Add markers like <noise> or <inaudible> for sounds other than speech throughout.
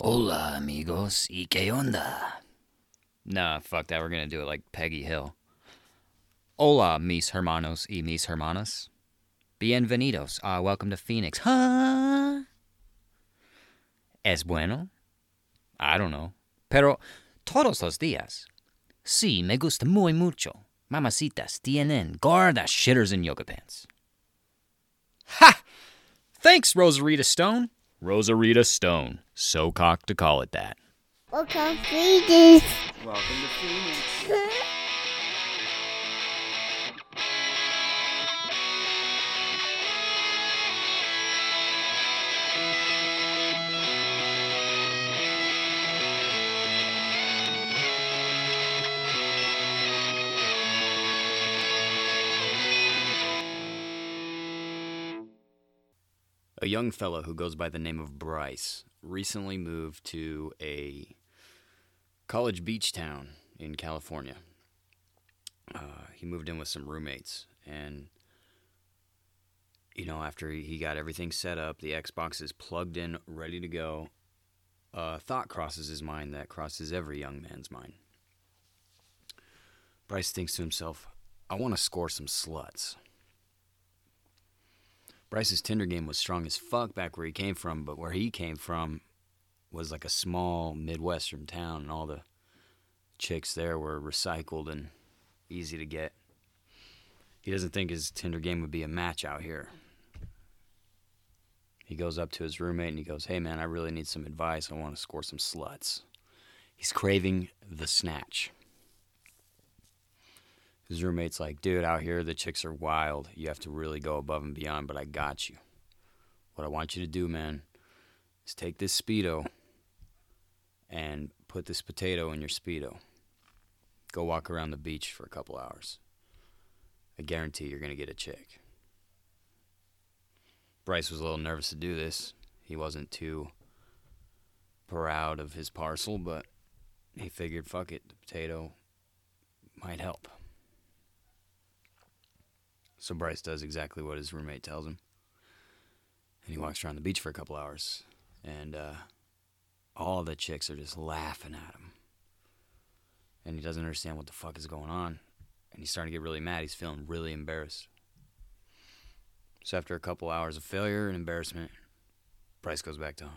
Hola, amigos, y qué onda? Nah, fuck that. We're gonna do it like Peggy Hill. Hola, mis hermanos y mis hermanas. Bienvenidos. Uh, welcome to Phoenix. Huh? ¿Es bueno? I don't know. Pero todos los días. Sí, me gusta muy mucho. Mamacitas tienen gordas shitters in yoga pants. Ha! Thanks, Rosarita Stone. Rosarita Stone. So cocked to call it that. Welcome, Phoenix. Welcome to Phoenix. <laughs> young fellow who goes by the name of Bryce recently moved to a college beach town in California. Uh, he moved in with some roommates, and you know, after he got everything set up, the Xbox is plugged in, ready to go. A thought crosses his mind that crosses every young man's mind. Bryce thinks to himself, I want to score some sluts. Bryce's Tinder game was strong as fuck back where he came from, but where he came from was like a small Midwestern town, and all the chicks there were recycled and easy to get. He doesn't think his Tinder game would be a match out here. He goes up to his roommate and he goes, Hey man, I really need some advice. I want to score some sluts. He's craving the snatch. His roommate's like, dude, out here the chicks are wild. You have to really go above and beyond, but I got you. What I want you to do, man, is take this Speedo and put this potato in your Speedo. Go walk around the beach for a couple hours. I guarantee you're going to get a chick. Bryce was a little nervous to do this. He wasn't too proud of his parcel, but he figured, fuck it, the potato might help. So Bryce does exactly what his roommate tells him. And he walks around the beach for a couple hours. And uh, all the chicks are just laughing at him. And he doesn't understand what the fuck is going on. And he's starting to get really mad. He's feeling really embarrassed. So after a couple hours of failure and embarrassment, Bryce goes back to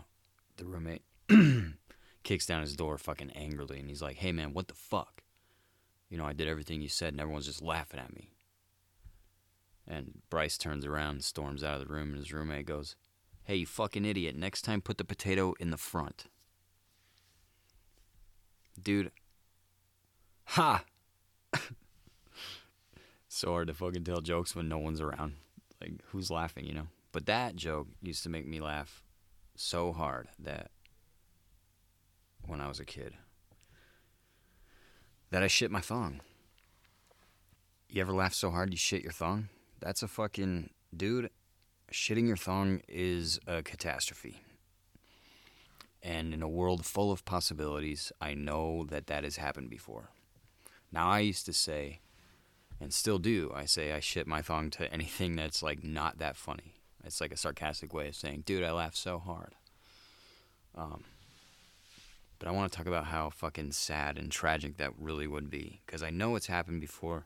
the roommate, <clears throat> kicks down his door fucking angrily, and he's like, hey man, what the fuck? You know, I did everything you said, and everyone's just laughing at me. And Bryce turns around and storms out of the room, and his roommate goes, Hey, you fucking idiot. Next time, put the potato in the front. Dude. Ha! <laughs> so hard to fucking tell jokes when no one's around. Like, who's laughing, you know? But that joke used to make me laugh so hard that when I was a kid, that I shit my thong. You ever laugh so hard you shit your thong? That's a fucking dude. Shitting your thong is a catastrophe. And in a world full of possibilities, I know that that has happened before. Now, I used to say, and still do, I say I shit my thong to anything that's like not that funny. It's like a sarcastic way of saying, dude, I laugh so hard. Um, but I want to talk about how fucking sad and tragic that really would be. Because I know it's happened before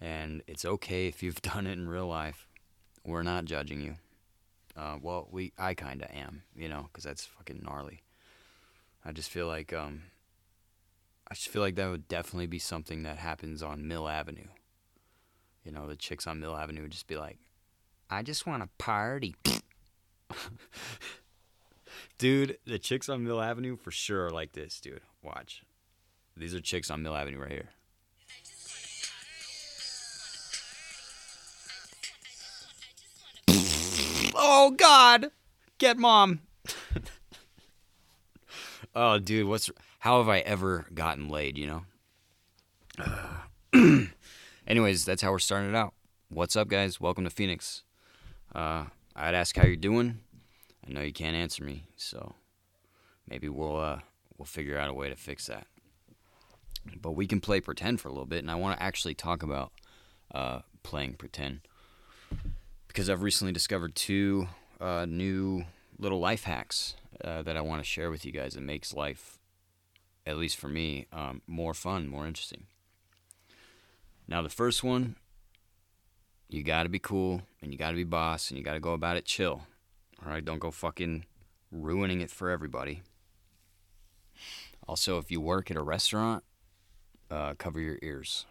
and it's okay if you've <laughs> done it in real life. We're not judging you. Uh, well, we I kind of am, you know, because that's fucking gnarly. I just feel like um, I just feel like that would definitely be something that happens on Mill Avenue. You know, the chicks on Mill Avenue would just be like, "I just want to party." <laughs> dude, the chicks on Mill Avenue for sure are like this, dude. Watch. These are chicks on Mill Avenue right here. Oh God, get mom. <laughs> oh, dude, what's how have I ever gotten laid? You know. <clears throat> Anyways, that's how we're starting it out. What's up, guys? Welcome to Phoenix. Uh, I'd ask how you're doing. I know you can't answer me, so maybe we'll uh, we'll figure out a way to fix that. But we can play pretend for a little bit, and I want to actually talk about uh, playing pretend because I've recently discovered two uh, new little life hacks uh, that I want to share with you guys that makes life, at least for me, um, more fun, more interesting. Now, the first one, you got to be cool and you got to be boss and you got to go about it chill. All right, don't go fucking ruining it for everybody. Also, if you work at a restaurant, uh, cover your ears.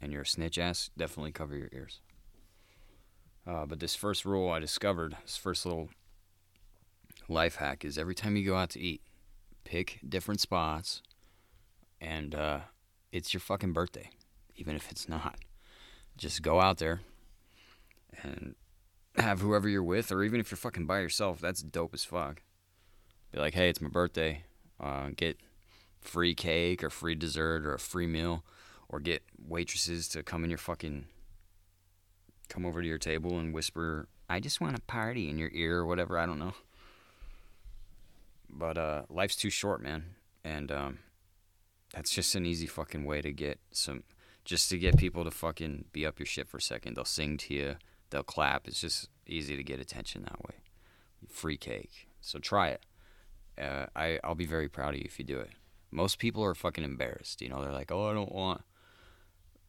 And you're a snitch ass, definitely cover your ears. Uh, but this first rule I discovered, this first little life hack is every time you go out to eat, pick different spots, and uh, it's your fucking birthday, even if it's not. Just go out there and have whoever you're with, or even if you're fucking by yourself, that's dope as fuck. Be like, hey, it's my birthday. Uh, get free cake or free dessert or a free meal, or get waitresses to come in your fucking come over to your table and whisper, I just want a party in your ear or whatever. I don't know. But uh, life's too short, man. And um, that's just an easy fucking way to get some, just to get people to fucking be up your shit for a second. They'll sing to you, they'll clap. It's just easy to get attention that way. Free cake. So try it. Uh, I, I'll be very proud of you if you do it. Most people are fucking embarrassed. You know, they're like, oh, I don't want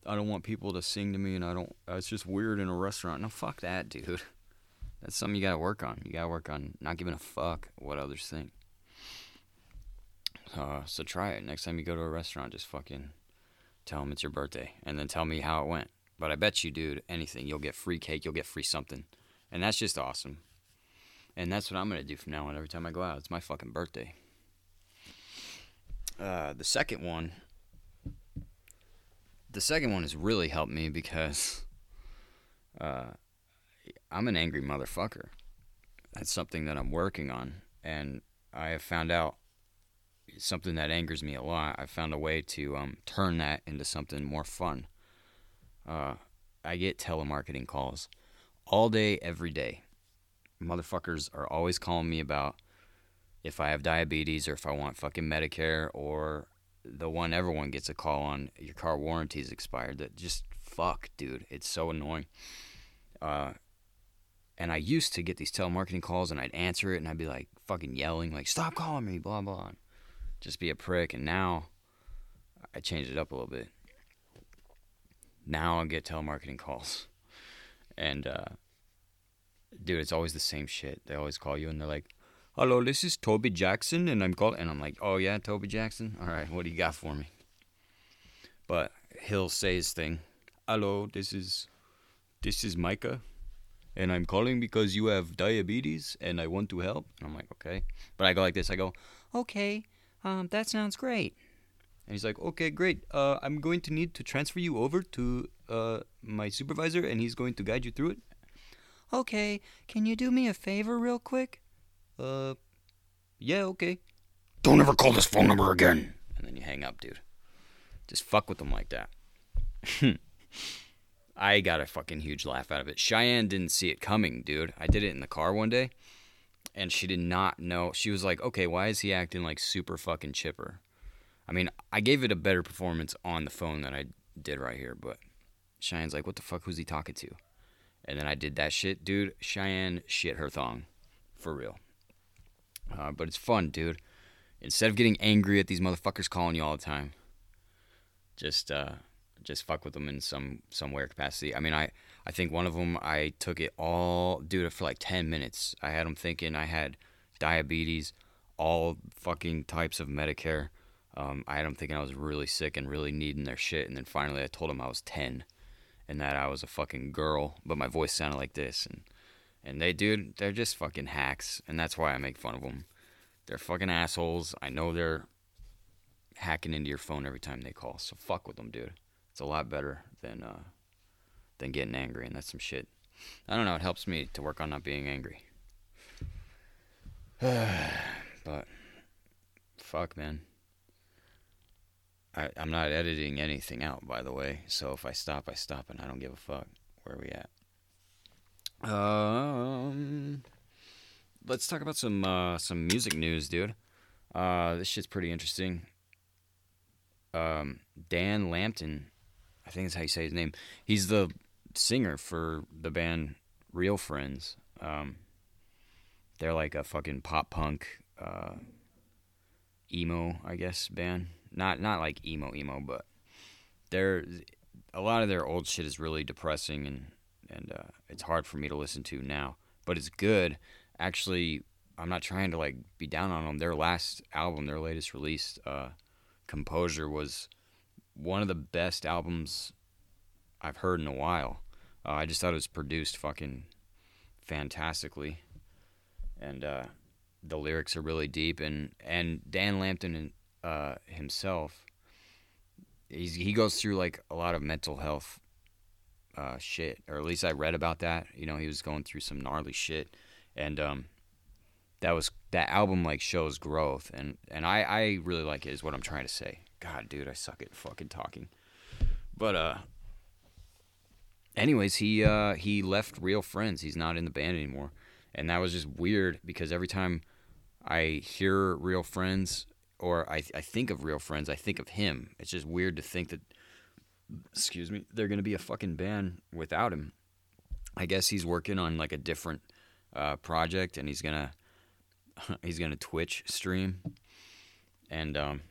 I don't want people to sing to me, and I don't. Uh, it's just weird in a restaurant. No, fuck that, dude. <laughs> That's something you gotta work on. You gotta work on not giving a fuck what others think. Uh, so try it next time you go to a restaurant. Just fucking tell them it's your birthday, and then tell me how it went. But I bet you, dude, anything you'll get free cake, you'll get free something, and that's just awesome. And that's what I'm gonna do from now on. Every time I go out, it's my fucking birthday. Uh, the second one the second one has really helped me because <laughs> uh, I'm an angry motherfucker. That's something that I'm working on, and I have found out something that angers me a lot. I found a way to um, turn that into something more fun. Uh, I get telemarketing calls all day, every day. Motherfuckers are always calling me about if I have diabetes or if I want fucking Medicare or the one everyone gets a call on your car warranty's expired that just fuck dude. It's so annoying. Uh, and i used to get these telemarketing calls and i'd answer it and i'd be like fucking yelling like stop calling me blah blah just be a prick. And now i changed it up a little bit. Now i get telemarketing calls. And uh, dude it's always the same shit. They always call you and they're like hello, this is Toby Jackson, and I'm calling, and I'm like, oh yeah, Toby Jackson. All right, what do you got for me? But he'll say his thing. Hello, this is, this is Micah, and I'm calling because you have diabetes, and I want to help. And I'm like, okay, but I go like this. I go, okay, um, that sounds great. And he's like, okay, great. Uh, I'm going to need to transfer you over to uh, my supervisor, and he's going to guide you through it. Okay, can you do me a favor real quick? Uh, yeah, okay. Don't ever call this phone number again. And then you hang up, dude. Just fuck with them like that. <laughs> I got a fucking huge laugh out of it. Cheyenne didn't see it coming, dude. I did it in the car one day, and she did not know. She was like, okay, why is he acting like super fucking chipper? I mean, I gave it a better performance on the phone than I did right here, but Cheyenne's like, what the fuck Who's he talking to? And then I did that shit, dude. Cheyenne shit her thong. For real. Uh, but it's fun, dude. Instead of getting angry at these motherfuckers calling you all the time, just uh, just fuck with them in some some way capacity. I mean, I I think one of them I took it all, dude, for like ten minutes. I had them thinking I had diabetes, all fucking types of Medicare. Um, I had them thinking I was really sick and really needing their shit, and then finally I told them I was ten, and that I was a fucking girl, but my voice sounded like this, and and they, dude, they're just fucking hacks, and that's why I make fun of them. They're fucking assholes. I know they're hacking into your phone every time they call, so fuck with them, dude. It's a lot better than uh, than getting angry, and that's some shit. I don't know. It helps me to work on not being angry. <sighs> but fuck, man. I, I'm not editing anything out, by the way. So if I stop, I stop, and I don't give a fuck. Where are we at? Um, let's talk about some uh, some music news, dude. Uh, this shit's pretty interesting. Um, Dan Lambton, I think that's how you say his name. He's the singer for the band Real Friends. Um, they're like a fucking pop punk, uh, emo, I guess, band. Not not like emo emo, but they're a lot of their old shit is really depressing and and uh, it's hard for me to listen to now. But it's good. Actually, I'm not trying to like be down on them. Their last album, their latest release, uh, Composure, was one of the best albums I've heard in a while. Uh, I just thought it was produced fucking fantastically, and uh, the lyrics are really deep. And and Dan Lambton uh, himself, he goes through like a lot of mental health uh, shit, or at least I read about that. You know, he was going through some gnarly shit, and um, that was that album like shows growth, and and I I really like it. Is what I'm trying to say. God, dude, I suck at fucking talking. But uh, anyways, he uh he left Real Friends. He's not in the band anymore, and that was just weird because every time I hear Real Friends or I I think of Real Friends, I think of him. It's just weird to think that excuse me, they're gonna be a fucking band without him. I guess he's working on like a different uh, project, and he's gonna <laughs> he's gonna Twitch stream, and um,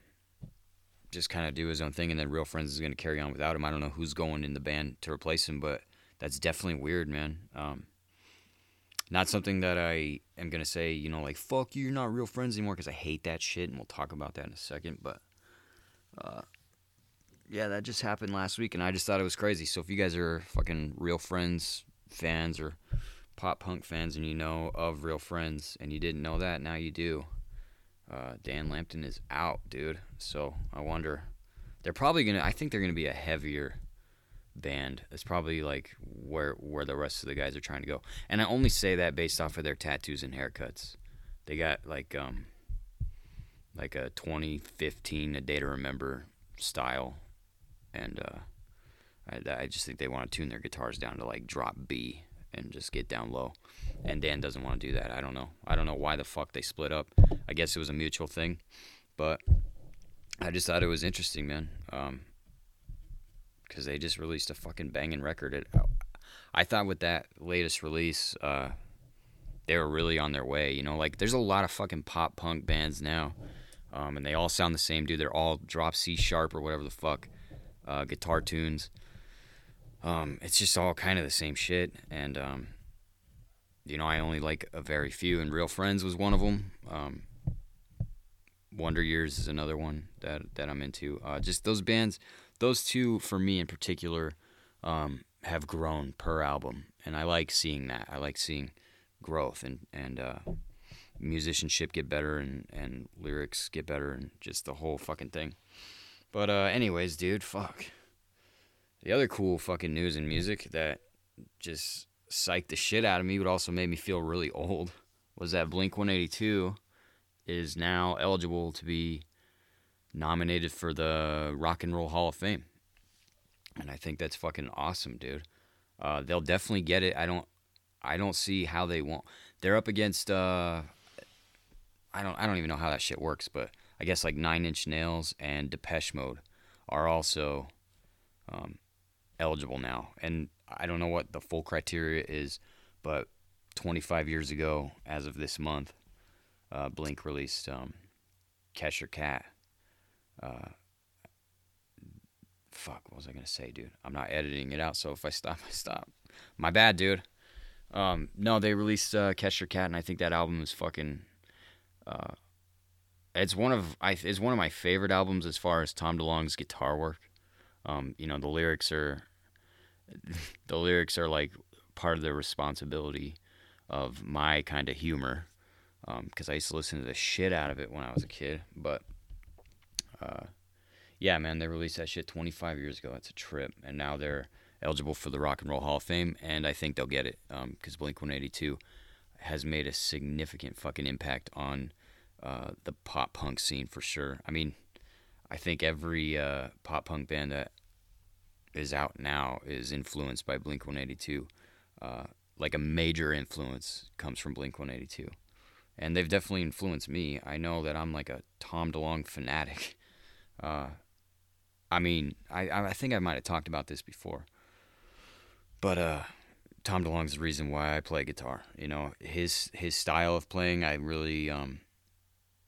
just kind of do his own thing. And then Real Friends is gonna carry on without him. I don't know who's going in the band to replace him, but that's definitely weird, man. Um, not something that I am gonna say, you know, like fuck you, you're not real friends anymore, because I hate that shit, and we'll talk about that in a second. But uh, yeah, that just happened last week, and I just thought it was crazy. So if you guys are fucking Real Friends fans or pop punk fans, and you know of Real Friends, and you didn't know that, now you do. Uh, Dan Lambton is out, dude. So I wonder. They're probably gonna. I think they're gonna be a heavier band. It's probably like where where the rest of the guys are trying to go. And I only say that based off of their tattoos and haircuts. They got like um like a 2015 a day to remember style and uh I, I just think they want to tune their guitars down to like drop B and just get down low. And Dan doesn't want to do that. I don't know. I don't know why the fuck they split up. I guess it was a mutual thing, but I just thought it was interesting, man. Um, because they just released a fucking banging record. It, I thought with that latest release, uh, they were really on their way. You know, like there's a lot of fucking pop punk bands now, um, and they all sound the same, dude. They're all drop C sharp or whatever the fuck, uh, guitar tunes. Um, it's just all kind of the same shit, and um, you know, I only like a very few, and Real Friends was one of them. Um, Wonder Years is another one that that I'm into. Uh, just those bands those two for me in particular um, have grown per album, and I like seeing that. I like seeing growth and and uh, musicianship get better and and lyrics get better and just the whole fucking thing. But uh, anyways, dude, fuck. The other cool fucking news in music that just psyched the shit out of me, but also made me feel really old, was that Blink 182 is now eligible to be nominated for the Rock and Roll Hall of Fame. And I think that's fucking awesome, dude. Uh, they'll definitely get it. I don't I don't see how they won't. They're up against uh I don't I don't even know how that shit works, but I guess like Nine Inch Nails and Depeche Mode are also um, eligible now. And I don't know what the full criteria is, but 25 years ago, as of this month, uh, Blink released um, Cheshire Cat, uh, fuck, what was I gonna say, dude? I'm not editing it out, so if I stop, I stop. My bad, dude. Um, no, they released uh, Cheshire Cat, and I think that album is fucking. Uh, it's one of I it's one of my favorite albums as far as Tom DeLonge's guitar work. Um, you know, the lyrics are <laughs> the lyrics are like part of the responsibility of my kind of humor because um, I used to listen to the shit out of it when I was a kid. But uh, yeah, man, they released that shit 25 years ago. That's a trip, and now they're eligible for the Rock and Roll Hall of Fame, and I think they'll get it because um, Blink 182 has made a significant fucking impact on uh, the pop punk scene for sure. I mean, I think every uh, pop punk band that is out now is influenced by Blink 182. Uh, like a major influence comes from Blink 182. And they've definitely influenced me. I know that I'm like a Tom DeLonge fanatic. <laughs> Uh, I mean, I I think I might have talked about this before, but uh, Tom DeLonge's the reason why I play guitar. You know, his his style of playing, I really um,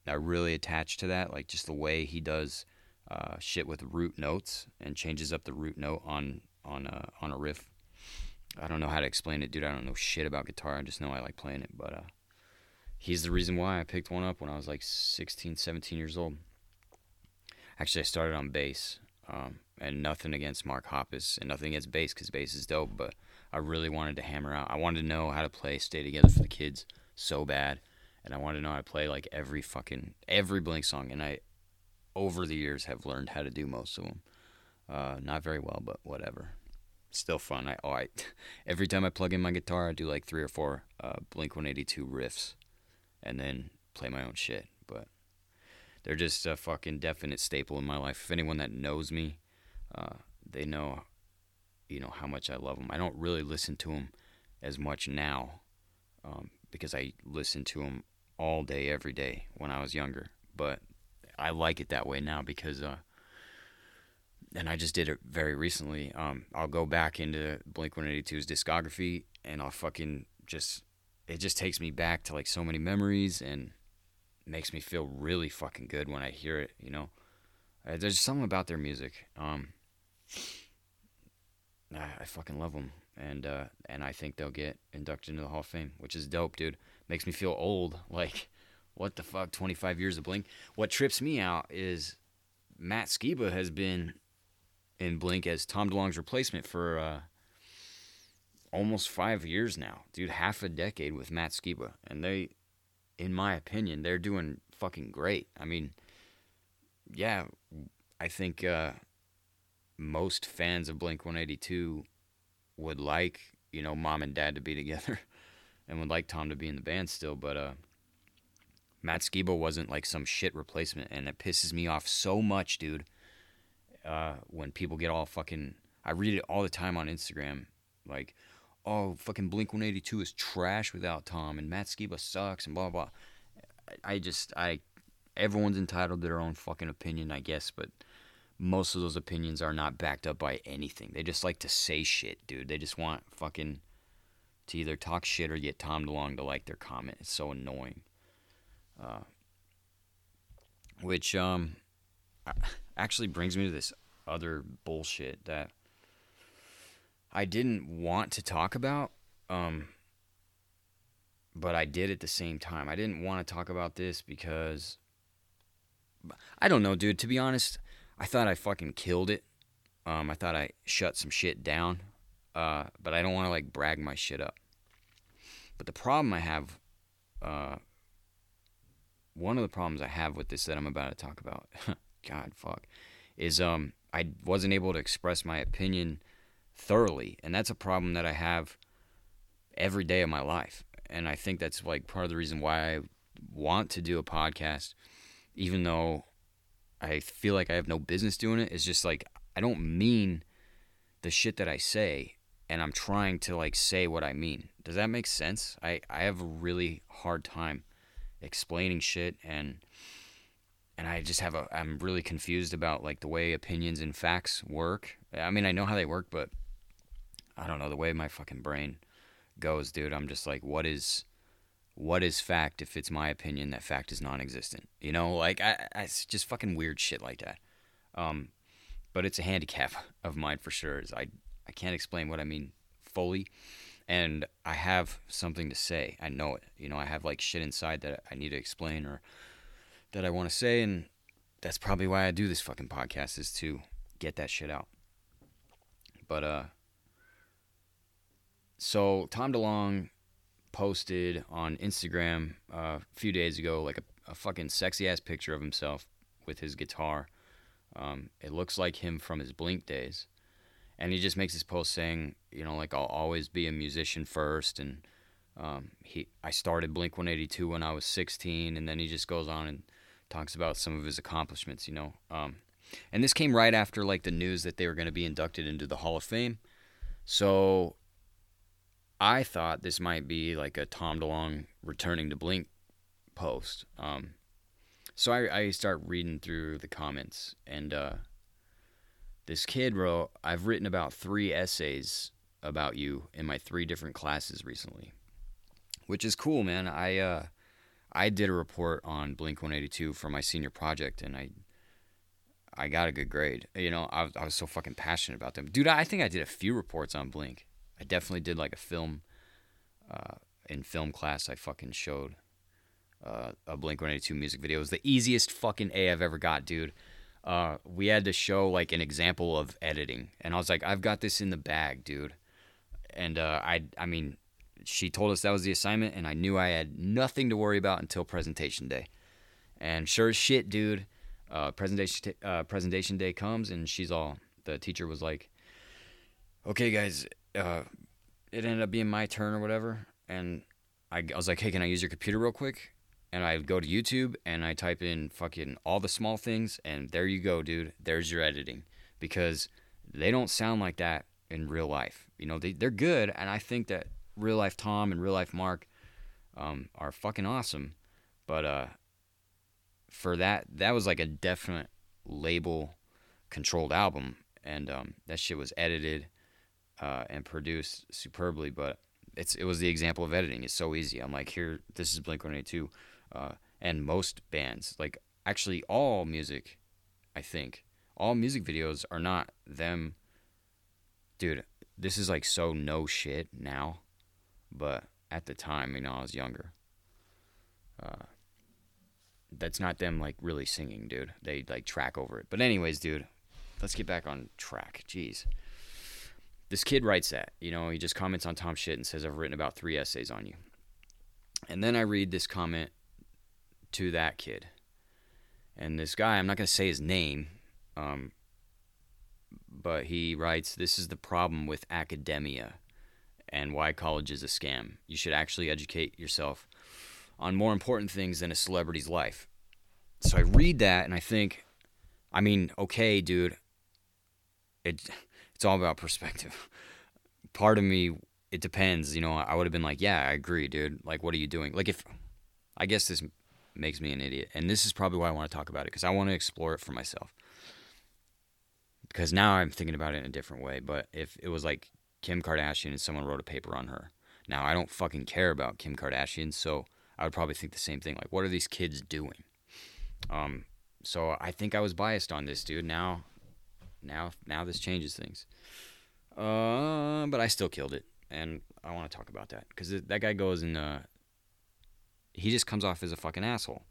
I really attach to that. Like just the way he does uh, shit with root notes and changes up the root note on on a, on a riff. I don't know how to explain it, dude. I don't know shit about guitar. I just know I like playing it. But uh, he's the reason why I picked one up when I was like 16, 17 years old. Actually, I started on bass. Um, and nothing against Mark Hoppus and nothing against bass because bass is dope. But I really wanted to hammer out. I wanted to know how to play "Stay Together" for the kids so bad, and I wanted to know to play like every fucking every Blink song. And I, over the years, have learned how to do most of them. Uh, not very well, but whatever. Still fun. I, oh, I <laughs> every time I plug in my guitar, I do like three or four uh, Blink 182 riffs, and then play my own shit. But they're just a fucking definite staple in my life. If anyone that knows me uh, they know, you know, how much I love them. I don't really listen to them as much now um, because I listen to them all day, every day when I was younger. But I like it that way now because, uh, and I just did it very recently. Um, I'll go back into Blink 182's discography and I'll fucking just, it just takes me back to like so many memories and makes me feel really fucking good when I hear it, you know. Uh, there's something about their music. Um, I, I fucking love them, and uh, and I think they'll get inducted into the Hall of Fame, which is dope, dude. Makes me feel old. <laughs> Like, what the fuck? 25 years of Blink. What trips me out is Matt Skiba has been in Blink as Tom DeLonge's replacement for uh, almost five years now, dude. Half a decade with Matt Skiba, and they, in my opinion, they're doing fucking great. I mean, yeah, I think uh, most fans of Blink 182 would like, you know, mom and dad to be together <laughs> and would like Tom to be in the band still, but uh Matt Skiba wasn't like some shit replacement and it pisses me off so much, dude. Uh when people get all fucking I read it all the time on Instagram like oh fucking Blink 182 is trash without Tom and Matt Skiba sucks and blah blah. I just I everyone's entitled to their own fucking opinion, I guess, but most of those opinions are not backed up by anything. They just like to say shit, dude. They just want fucking to either talk shit or get Tom DeLonge to like their comment. It's so annoying. Uh, which um actually brings me to this other bullshit that I didn't want to talk about um but I did at the same time. I didn't want to talk about this because I don't know, dude, to be honest, I thought I fucking killed it. Um, I thought I shut some shit down. Uh, but I don't want to like brag my shit up. But the problem I have, uh, one of the problems I have with this that I'm about to talk about, <laughs> God fuck, is um I wasn't able to express my opinion thoroughly, and that's a problem that I have every day of my life. And I think that's like part of the reason why I want to do a podcast, even though I feel like I have no business doing it. It's just like I don't mean the shit that I say and I'm trying to like say what I mean. Does that make sense? I I have a really hard time explaining shit and and I just have a I'm really confused about like the way opinions and facts work. I mean, I know how they work, but I don't know the way my fucking brain goes, dude. I'm just like what is what is fact if it's my opinion that fact is non-existent you know like I, I, it's just fucking weird shit like that um but it's a handicap <laughs> of mine for sure is i i can't explain what i mean fully and i have something to say i know it you know i have like shit inside that i need to explain or that i want to say and that's probably why i do this fucking podcast is to get that shit out but uh so tom delonge posted on Instagram uh, a few days ago like a, a fucking sexy ass picture of himself with his guitar. Um, it looks like him from his Blink days. And he just makes this post saying, you know, like I'll always be a musician first. And um, he, I started Blink 182 when I was 16. And then he just goes on and talks about some of his accomplishments, you know. Um, and this came right after like the news that they were going to be inducted into the Hall of Fame. So I thought this might be like a Tom DeLonge returning to Blink post. Um, so I, I start reading through the comments, and uh, this kid wrote, I've written about three essays about you in my three different classes recently, which is cool, man. I uh, I did a report on Blink 182 for my senior project, and I I got a good grade. You know, I, I was so fucking passionate about them, dude. I think I did a few reports on Blink. I definitely did like a film. Uh, in film class, I fucking showed uh, a Blink 182 music video. It was the easiest fucking A I've ever got, dude. Uh, we had to show like an example of editing, and I was like, I've got this in the bag, dude. And uh, I, I mean, she told us that was the assignment, and I knew I had nothing to worry about until presentation day. And sure as shit, dude, uh, presentation uh, presentation day comes, and she's all. The teacher was like, "Okay, guys, uh, it ended up being my turn or whatever." And I, I was like, "Hey, can I use your computer real quick?" And I go to YouTube and I type in fucking all the small things, and there you go, dude. There's your editing because they don't sound like that in real life. You know, they they're good, and I think that real life Tom and real life Mark um, are fucking awesome, but uh, for that that was like a definite label controlled album, and um, that shit was edited uh, and produced superbly, but. It's, it was the example of editing. It's so easy. I'm like, here, this is Blink 182 uh, and most bands, like actually all music, I think, all music videos are not them. Dude, this is like so no shit now, but at the time, you know, I was younger. Uh, that's not them like really singing, dude. They like track over it. But anyways, dude, let's get back on track. Jeez. This kid writes that, you know, he just comments on Tom shit and says I've written about three essays on you. And then I read this comment to that kid. And this guy, I'm not going to say his name, um, but he writes, This is the problem with academia and why college is a scam. You should actually educate yourself on more important things than a celebrity's life. So I read that and I think, I mean, okay, dude, it, it's all about perspective. Part of me, it depends. You know, I would have been like, yeah, I agree, dude. Like, what are you doing? Like, if, I guess this makes me an idiot. And this is probably why I want to talk about it because I want to explore it for myself. Because now I'm thinking about it in a different way. But if it was like Kim Kardashian and someone wrote a paper on her, now I don't fucking care about Kim Kardashian, so I would probably think the same thing. Like, what are these kids doing? Um, so I think I was biased on this dude. Now, now, now this changes things. Uh, but I still killed it, and I want to talk about that because that guy goes and uh, he just comes off as a fucking asshole.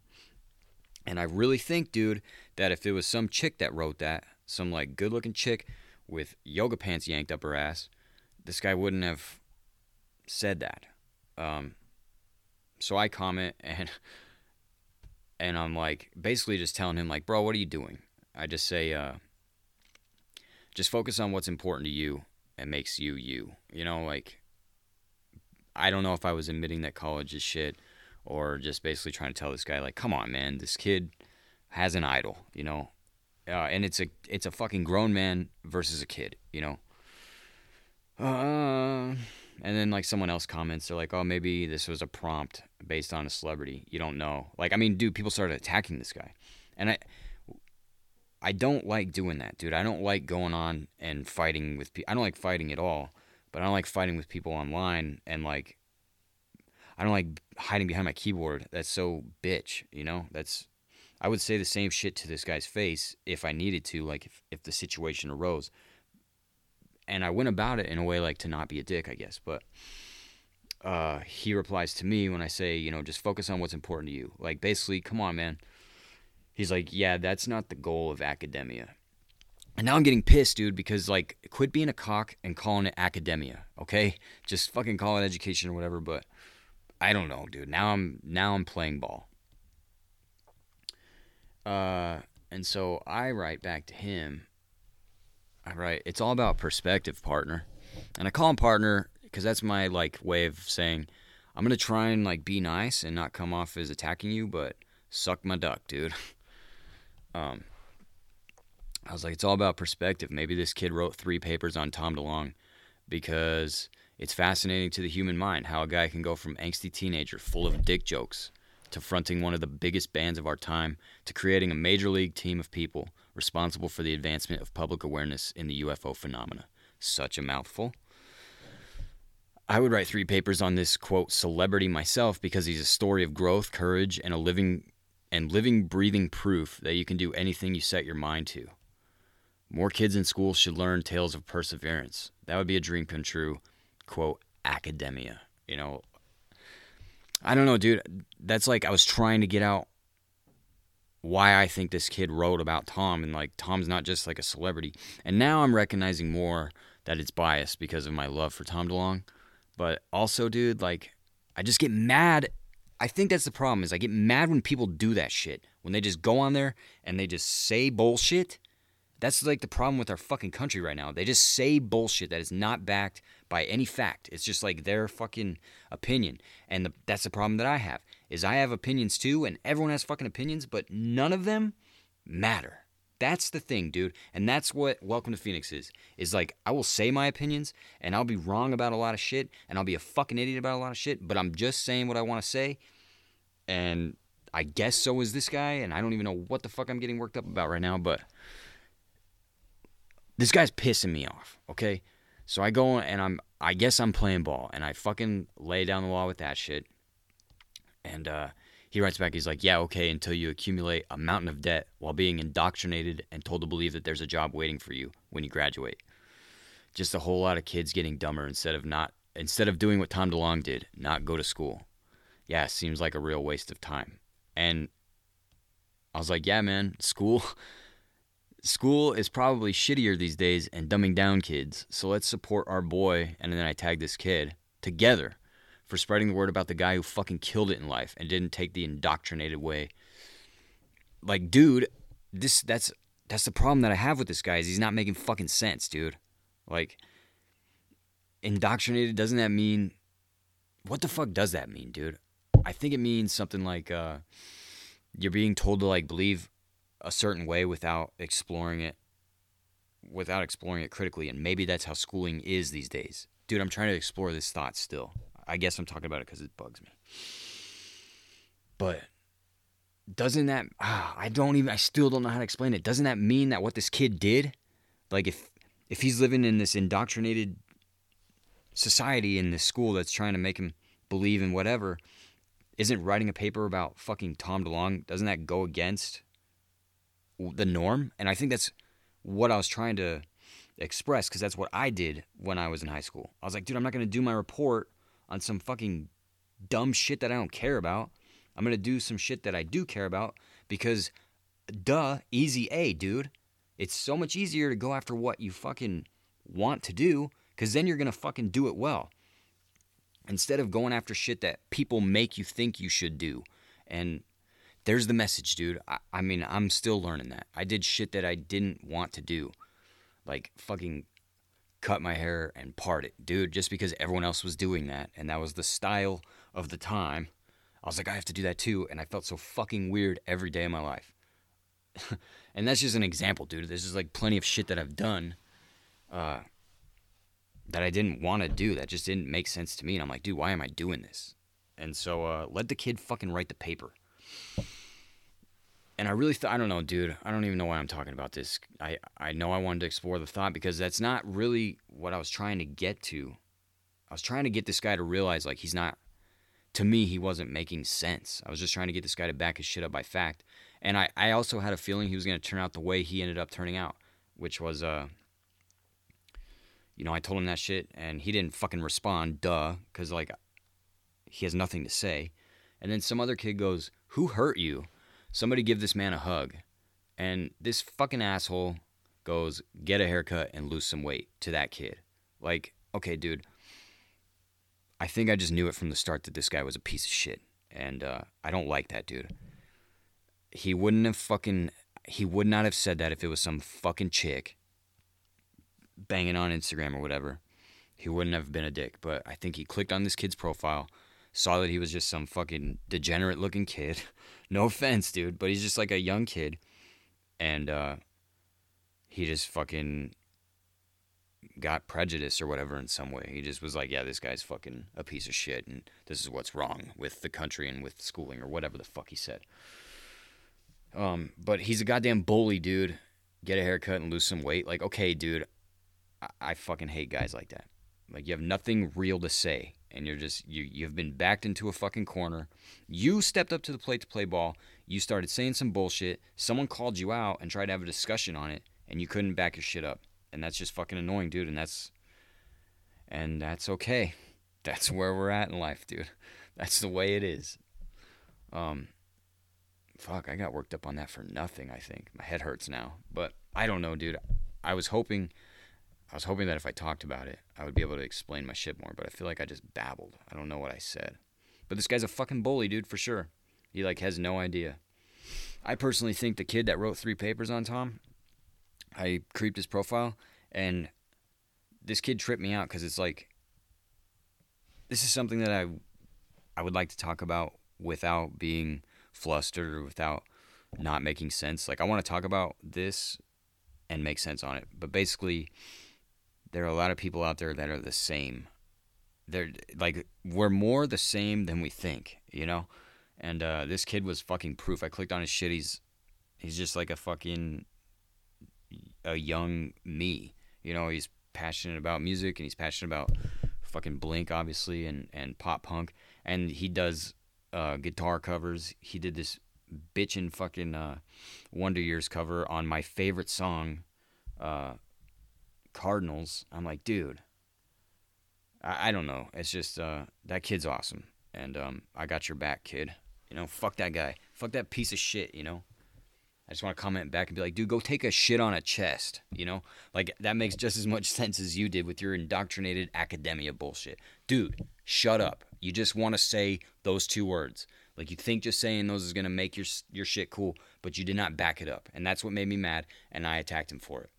And I really think, dude, that if it was some chick that wrote that, some like good looking chick with yoga pants yanked up her ass, this guy wouldn't have said that. Um, so I comment and <laughs> and I'm like basically just telling him like, bro, what are you doing? I just say, uh, just focus on what's important to you and makes you you. You know, like I don't know if I was admitting that college is shit or just basically trying to tell this guy like, come on, man, this kid has an idol, you know, uh, and it's a it's a fucking grown man versus a kid, you know. Uh, and then like someone else comments, they're like, oh, maybe this was a prompt based on a celebrity. You don't know. Like, I mean, dude, people started attacking this guy, and I. I don't like doing that, dude. I don't like going on and fighting with people. I don't like fighting at all, but I don't like fighting with people online and like I don't like hiding behind my keyboard. That's so bitch, you know? That's I would say the same shit to this guy's face if I needed to, like if, if the situation arose. And I went about it in a way like to not be a dick, I guess. But uh, he replies to me when I say, you know, just focus on what's important to you. Like basically, come on, man. He's like, yeah, that's not the goal of academia. And now I'm getting pissed, dude, because like, quit being a cock and calling it academia, okay? Just fucking call it education or whatever. But I don't know, dude. Now I'm now I'm playing ball. Uh, and so I write back to him. I write, it's all about perspective, partner. And I call him partner because that's my like way of saying I'm gonna try and like be nice and not come off as attacking you, but suck my duck, dude. <laughs> um, I was like, it's all about perspective. Maybe this kid wrote three papers on Tom DeLonge because it's fascinating to the human mind how a guy can go from angsty teenager full of dick jokes to fronting one of the biggest bands of our time to creating a major league team of people responsible for the advancement of public awareness in the UFO phenomena. Such a mouthful. I would write three papers on this quote celebrity myself because he's a story of growth, courage, and a living and living breathing proof that you can do anything you set your mind to. More kids in school should learn tales of perseverance. That would be a dream come true. Quote academia. You know, I don't know, dude. That's like I was trying to get out why I think this kid wrote about Tom and like Tom's not just like a celebrity. And now I'm recognizing more that it's biased because of my love for Tom DeLonge. But also, dude, like I just get mad. I think that's the problem is I get mad when people do that shit. When they just go on there and they just say bullshit. That's like the problem with our fucking country right now. They just say bullshit that is not backed by any fact. It's just like their fucking opinion. And the, that's the problem that I have. Is I have opinions too and everyone has fucking opinions, but none of them matter. That's the thing, dude. And that's what Welcome to Phoenix is. Is like I will say my opinions and I'll be wrong about a lot of shit and I'll be a fucking idiot about a lot of shit, but I'm just saying what I want to say. And I guess so is this guy and I don't even know what the fuck I'm getting worked up about right now, but this guy's pissing me off, okay? So I go and I'm I guess I'm playing ball and I fucking lay down the law with that shit. And uh he writes back, he's like, Yeah, okay, until you accumulate a mountain of debt while being indoctrinated and told to believe that there's a job waiting for you when you graduate. Just a whole lot of kids getting dumber instead of not instead of doing what Tom DeLonge did, not go to school. Yeah, seems like a real waste of time. And I was like, Yeah, man, school school is probably shittier these days and dumbing down kids. So let's support our boy and then I tag this kid together for spreading the word about the guy who fucking killed it in life and didn't take the indoctrinated way. Like, dude, this that's that's the problem that I have with this guy is he's not making fucking sense, dude. Like, indoctrinated doesn't that mean? What the fuck does that mean, dude? I think it means something like uh, you're being told to like believe a certain way without exploring it, without exploring it critically, and maybe that's how schooling is these days, dude. I'm trying to explore this thought still. I guess I'm talking about it because it bugs me. But doesn't that ah, I don't even I still don't know how to explain it. Doesn't that mean that what this kid did, like if if he's living in this indoctrinated society in this school that's trying to make him believe in whatever, isn't writing a paper about fucking Tom DeLonge, doesn't that go against the norm? And I think that's what I was trying to express because that's what I did when I was in high school. I was like, dude, I'm not going to do my report on some fucking dumb shit that I don't care about. I'm going to do some shit that I do care about because, duh, easy A, dude. It's so much easier to go after what you fucking want to do because then you're going to fucking do it well. Instead of going after shit that people make you think you should do. And there's the message, dude. I, I mean, I'm still learning that. I did shit that I didn't want to do. Like fucking cut my hair and part it, dude, just because everyone else was doing that and that was the style of the time. I was like, I have to do that too, and I felt so fucking weird every day of my life. <laughs> and that's just an example, dude. There's just like plenty of shit that I've done uh, that I didn't want to do. That just didn't make sense to me. And I'm like, dude, why am I doing this? And so uh, let the kid fucking write the paper and I really th- I don't know, dude. I don't even know why I'm talking about this. I I know I wanted to explore the thought because that's not really what I was trying to get to. I was trying to get this guy to realize like he's not to me he wasn't making sense. I was just trying to get this guy to back his shit up by fact. And I I also had a feeling he was going to turn out the way he ended up turning out, which was uh you know, I told him that shit and he didn't fucking respond, duh, cuz like he has nothing to say. And then some other kid goes, "Who hurt you?" Somebody give this man a hug. And this fucking asshole goes, get a haircut and lose some weight to that kid. Like, okay, dude, I think I just knew it from the start that this guy was a piece of shit. And uh, I don't like that dude. He wouldn't have fucking, he would not have said that if it was some fucking chick banging on Instagram or whatever. He wouldn't have been a dick. But I think he clicked on this kid's profile saw that he was just some fucking degenerate looking kid. <laughs> no offense, dude, but he's just like a young kid. And uh, he just fucking got prejudice or whatever in some way. He just was like, yeah, this guy's fucking a piece of shit and this is what's wrong with the country and with schooling or whatever the fuck he said. Um, but he's a goddamn bully, dude. Get a haircut and lose some weight. Like, okay, dude, I, I fucking hate guys like that. Like you have nothing real to say, and you're just you you've been backed into a fucking corner. You stepped up to the plate to play ball. You started saying some bullshit. Someone called you out and tried to have a discussion on it, and you couldn't back your shit up. And that's just fucking annoying, dude. And that's and that's okay. <laughs> That's where we're at in life, dude. <laughs> That's the way it is. Um, fuck, I got worked up on that for nothing. I think my head hurts now, but I don't know, dude. I was hoping, I was hoping that if I talked about it, I would be able to explain my shit more. But I feel like I just babbled. I don't know what I said. But this guy's a fucking bully, dude, for sure. He like has no idea. I personally think the kid that wrote three papers on Tom, I creeped his profile, and this kid tripped me out because it's like, this is something that I, I would like to talk about without being flustered or without not making sense. Like I want to talk about this and make sense on it. But basically, there are a lot of people out there that are the same. They're like we're more the same than we think, you know. And uh, this kid was fucking proof. I clicked on his shit. He's he's just like a fucking a young me. You know, he's passionate about music and he's passionate about fucking Blink, obviously, and and pop punk. And he does uh, guitar covers. He did this bitchin' fucking uh, Wonder Years cover on my favorite song, uh, Cardinals. I'm like, dude, I, I don't know. It's just uh, that kid's awesome, and um, I got your back, kid. You know, fuck that guy. Fuck that piece of shit. You know. I just want to comment back and be like, dude, go take a shit on a chest. You know, like that makes just as much <laughs> sense as you did with your indoctrinated academia bullshit. Dude, shut up. You just want to say those two words. Like you think just saying those is gonna make your your shit cool, but you did not back it up, and that's what made me mad, and I attacked him for it.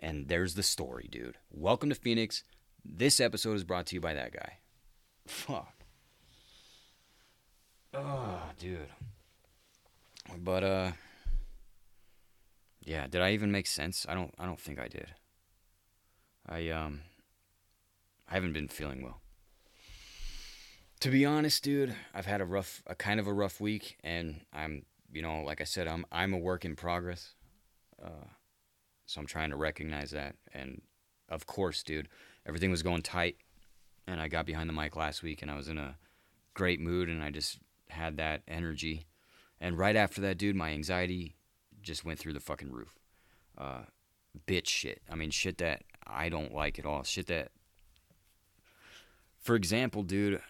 And there's the story, dude. Welcome to Phoenix. This episode is brought to you by that guy. Fuck. Oh, dude. But uh yeah, did I even make sense? I don't I don't think I did. I um I haven't been feeling well. To be honest, dude, I've had a rough a kind of a rough week and I'm, you know, like I said, I'm I'm a work in progress. Uh so I'm trying to recognize that and of course, dude, everything was going tight and I got behind the mic last week and I was in a great mood and I just had that energy. And right after that, dude, my anxiety just went through the fucking roof. Uh, bitch shit. I mean, shit that I don't like at all. Shit that, for example, dude,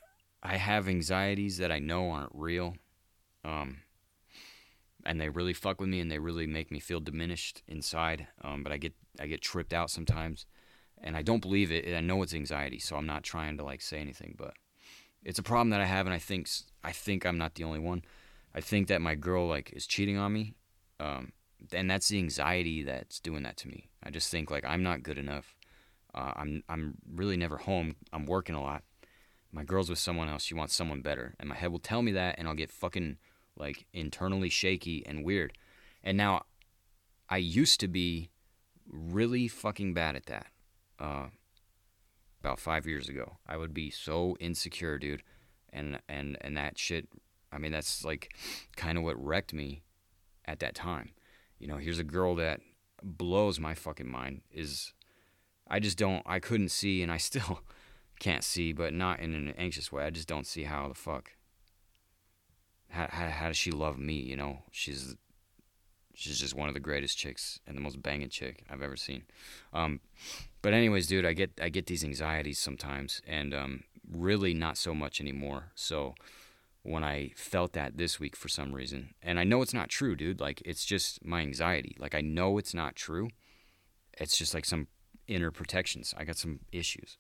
I have anxieties that I know aren't real. Um, and they really fuck with me and they really make me feel diminished inside. Um, but I get I get tripped out sometimes, and I don't believe it. I know it's anxiety, so I'm not trying to like say anything, but it's a problem that I have, and I think I think I'm not the only one. I think that my girl like is cheating on me, um, and that's the anxiety that's doing that to me. I just think like I'm not good enough. Uh, I'm I'm really never home. I'm working a lot. My girl's with someone else. She wants someone better, and my head will tell me that, and I'll get fucking like internally shaky and weird. And now, I used to be really fucking bad at that. Uh, about five years ago, I would be so insecure, dude, and and and that shit. I mean, that's like kind of what wrecked me at that time. You know, here's a girl that blows my fucking mind. Is I just don't. I couldn't see, and I still <laughs> can't see, but not in an anxious way. I just don't see how the fuck. How, how, how does she love me? You know, she's she's just one of the greatest chicks and the most banging chick I've ever seen. Um, but anyways, dude, I get I get these anxieties sometimes, and um, really not so much anymore. So when I felt that this week for some reason. And I know it's not true, dude. Like, it's just my anxiety. Like, I know it's not true. It's just like some inner protections. I got some issues.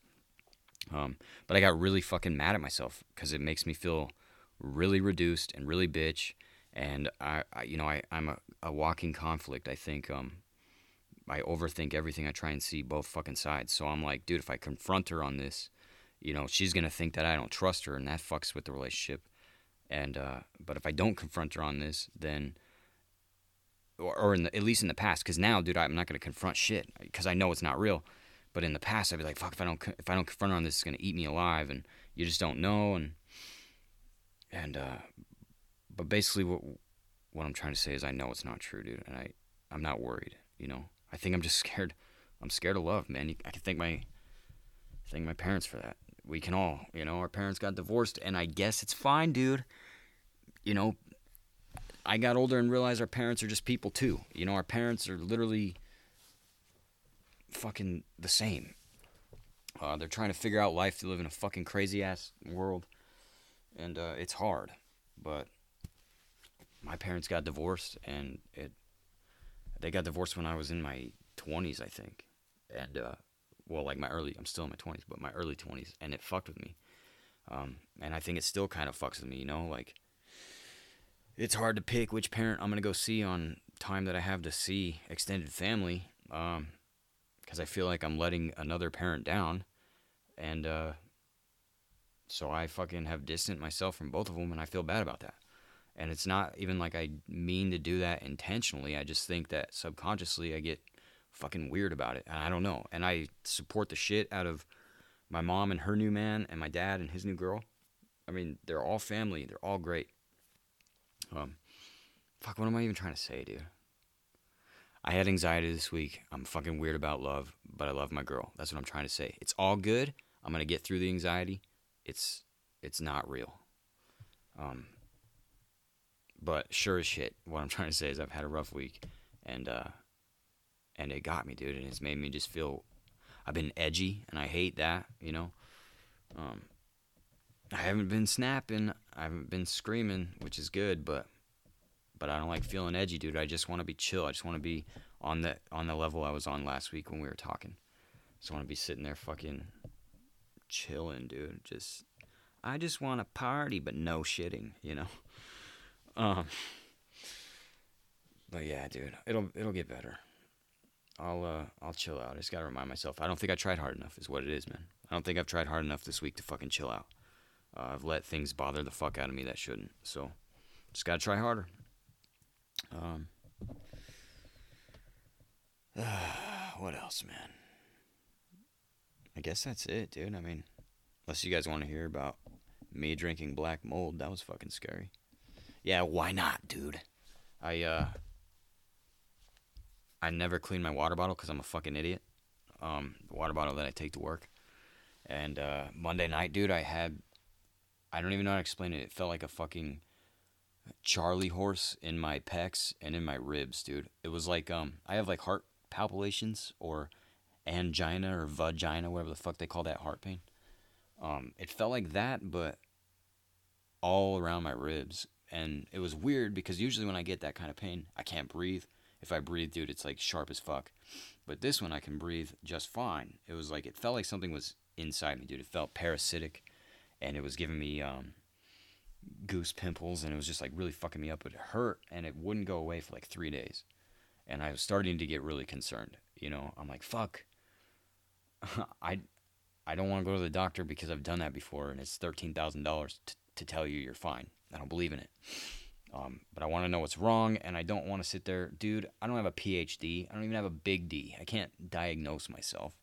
Um, but I got really fucking mad at myself because it makes me feel really reduced and really bitch. And I, I you know, I, I'm a, a walking conflict. I think, um, I overthink everything. I try and see both fucking sides. So I'm like, dude, if I confront her on this, you know, she's gonna think that I don't trust her, and that fucks with the relationship. And uh, but if I don't confront her on this, then or, or in the, at least in the past, because now, dude, I'm not gonna confront shit because I know it's not real. But in the past, I'd be like, fuck, if I don't if I don't confront her on this, it's gonna eat me alive, and you just don't know. And and uh, but basically, what what I'm trying to say is, I know it's not true, dude, and I I'm not worried. You know, I think I'm just <laughs> scared. I'm scared of love, man. I can think my thank my parents for that. We can all, you know, our parents got divorced, and I guess it's fine, dude. You know, I got older and realized our parents are just people too. You know, our parents are literally fucking the same. Uh, they're trying to figure out life. They live in a fucking crazy ass world, and uh, it's hard. But my parents got divorced, and it they got divorced when I was in my twenties, I think, and uh, well, like my early. I'm still in my twenties, but my early twenties, and it fucked with me. Um, and I think it still kind of fucks with me. You know, like it's hard to pick which parent I'm gonna go see on time that I have to see extended family. Um, because I feel like I'm letting another parent down, and uh, so I fucking have distanced myself from both of them, and I feel bad about that. And it's not even like I mean to do that intentionally. I just think that subconsciously I get fucking weird about it. And I don't know. And I support the shit out of my mom and her new man, and my dad and his new girl. I mean, they're all family. They're all great. Um, fuck, what am I even trying to say, dude? I had anxiety this week. I'm fucking weird about love, but I love my girl. That's what I'm trying to say. It's all good. I'm gonna get through the anxiety. It's it's not real. Um, but sure as shit, what I'm <laughs> trying to say is I've had a rough week, and uh, and it got me, dude, and it's made me just feel. I've been edgy, and I hate that, you know. Um, I haven't been snapping. I haven't been screaming, which is good, but but I don't like feeling edgy, dude. I just want to be chill. I just want to be on the on the level I was on last week when we were talking. I Just want to be sitting there fucking chilling, dude. Just I just want to party, but no shitting, you know. <laughs> Um. But yeah, dude, it'll it'll get better. I'll uh I'll chill out. I just gotta remind myself. I don't think I tried hard enough. Is what it is, man. I don't think I've tried hard enough this week to fucking chill out. Uh, I've let things bother the fuck out of me that shouldn't. So, just gotta try harder. Um, <sighs> what else, man? I guess that's it, dude. I mean, unless you guys want to hear about me drinking black mold, that was fucking scary. Yeah, why not, dude? I uh, I never clean my water bottle because I'm a fucking idiot. Um, the water bottle that I take to work. And uh, Monday night, dude, I had I don't even know how to explain it. It felt like a fucking Charlie horse in my pecs and in my ribs, dude. It was like um I have like heart palpitations or angina or vagina, whatever the fuck they call that heart pain. Um, it felt like that, but all around my ribs, and it was weird because usually when I get that kind of pain, I can't breathe. If I breathe, dude, it's like sharp as fuck. But this one, I can breathe just fine. It was like it felt like something was inside me, dude. It felt parasitic, and it was giving me um goose pimples and it was just like really fucking me up. But it hurt and it wouldn't go away for like three days. And I was starting to get really concerned. You know, I'm like, fuck. <laughs> I I don't want to go to the doctor because I've done that before and it's thirteen thousand dollars to tell you you're fine. I don't believe in it. Um, but I want to know what's wrong, and I don't want to sit there, dude. I don't have a PhD. I don't even have a big D. I can't diagnose myself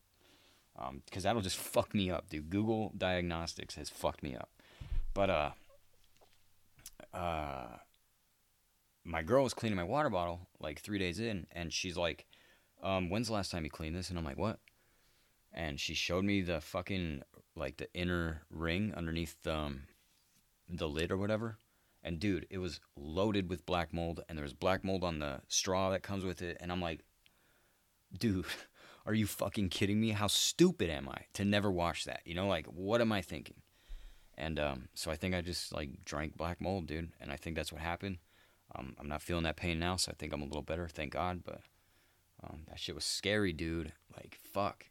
because um, that'll just <laughs> fuck me up, dude. Google Diagnostics has fucked me up. But uh, uh, my girl was cleaning my water bottle like three days in, and she's like, um, "When's the last time you cleaned this?" And I'm like, "What?" And she showed me the fucking like the inner ring underneath the, um, the lid or whatever. And dude, it was loaded with black mold, and there was black mold on the straw that comes with it. And I'm like, dude, <laughs> are you fucking kidding me? How stupid am I to never wash that? You know, like, what am I thinking? And um, so I think I just like drank black mold, dude. And I think that's what happened. Um, I'm not feeling that pain now, so I think I'm a little better, thank God. But um, that shit was scary, dude. Like fuck,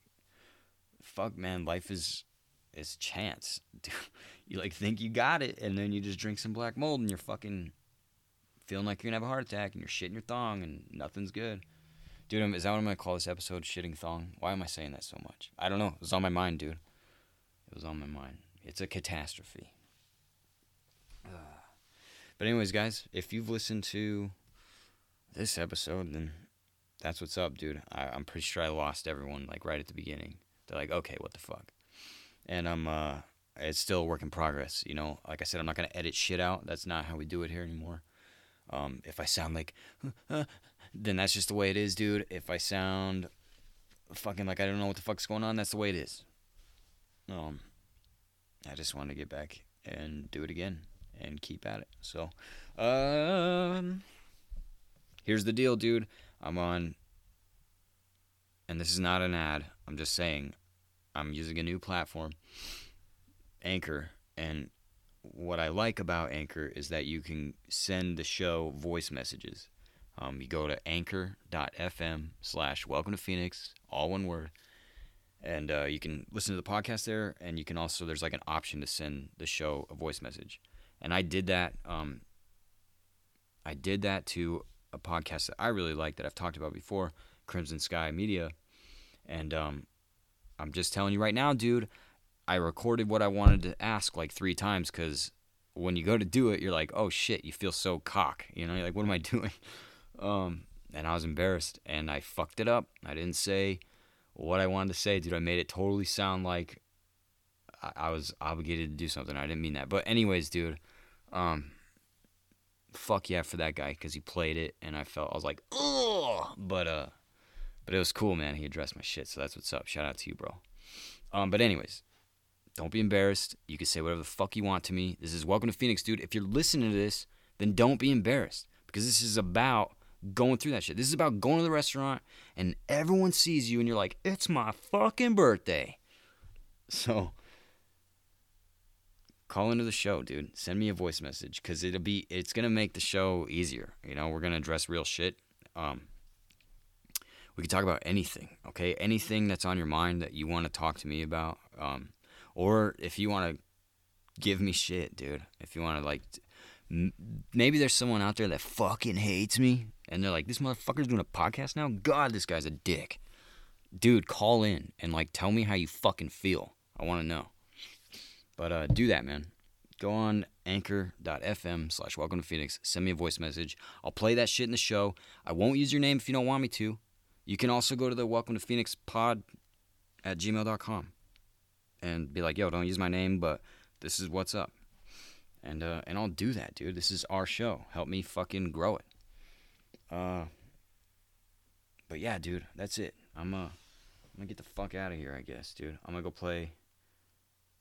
fuck, man. Life is is chance. Dude, <laughs> you like think you got it, and then you just drink some black mold, and you're fucking feeling like you're gonna have a heart attack, and you're shitting your thong, and nothing's good. Dude, um, is that what I'm gonna call this episode? Shitting thong. Why am I saying that so much? I don't know. It was on my mind, dude. It was on my mind. It's a catastrophe. But anyways, guys, if you've listened to this episode, then that's what's up, dude. I, I'm pretty sure I lost everyone like right at the beginning. They're like, okay, what the fuck? And I'm uh, it's still a work in progress. You know, like I said, I'm not gonna edit shit out. That's not how we do it here anymore. Um, if I sound like, <laughs> then that's just the way it is, dude. If I sound fucking like I don't know what the fuck's going on, that's the way it is. um, I just want to get back and do it again and keep at it. So, um, here's the deal, dude. I'm on, and this is not an ad. I'm just saying, I'm using a new platform, Anchor, and what I like about Anchor is that you can send the show voice messages. Um, you go to anchor.fm slash welcome to Phoenix, all one word. And uh, you can listen to the podcast there. And you can also, there's like an option to send the show a voice message. And I did that. Um, I did that to a podcast that I really like that I've talked about before, Crimson Sky Media. And um, I'm just telling you right now, dude, I recorded what I wanted to ask like three times because when you go to do it, you're like, oh shit, you feel so cock. You know, you're like, what am I <laughs> doing? Um, and I was embarrassed and I fucked it up. I didn't say what I wanted to say, dude. I made it totally sound like I, I was obligated to do something. I didn't mean that. But, anyways, dude, um, fuck yeah for that guy because he played it and I felt, I was like, oh, but, uh, but it was cool, man. He addressed my shit, so that's what's up. Shout out to you, bro. Um, but anyways, don't be embarrassed. You can say whatever the fuck you want to me. This is Welcome to Phoenix, dude. If you're listening to this, then don't be embarrassed because this is about going through that shit. This is about going to the restaurant and everyone sees you and you're like, it's my fucking birthday. <laughs> So call into the show, dude. Send me a voice message because it'll be it's gonna make the show easier. You know, we're gonna address real shit. Um, we can talk about anything, okay? Anything that's on your mind that you want to talk to me about. Um, or if you want to give me shit, dude. If you want to like, maybe there's someone out there that fucking hates me, and they're like, "This motherfucker's doing a podcast now." God, this guy's a dick. Dude, call in and like tell me how you fucking feel. I want to know. But uh, do that, man. Go on anchor.fm slash welcome to Phoenix. Send me a voice message. I'll play that shit in the show. I won't use your name if you don't want me to. You can also go to the welcome to Phoenix pod at gmail.com and be like, yo, don't use my name, but this is what's up. And uh, and I'll do that, dude. This is our show. Help me fucking grow it. Uh but yeah, dude, that's it. I'm uh I'm gonna get the fuck out of here, I guess, dude. I'm gonna go play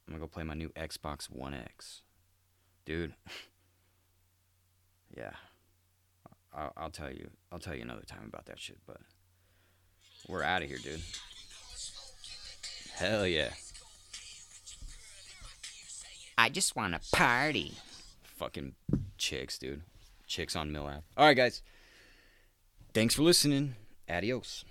I'm gonna go play my new Xbox One X. Dude. <laughs> yeah. I'll, I'll tell you. I'll tell you another time about that shit, but we're out of here, dude. Hell yeah. I just want to party. Fucking chicks, dude. Chicks on Mill Ave. All right, guys. Thanks for listening. Adios.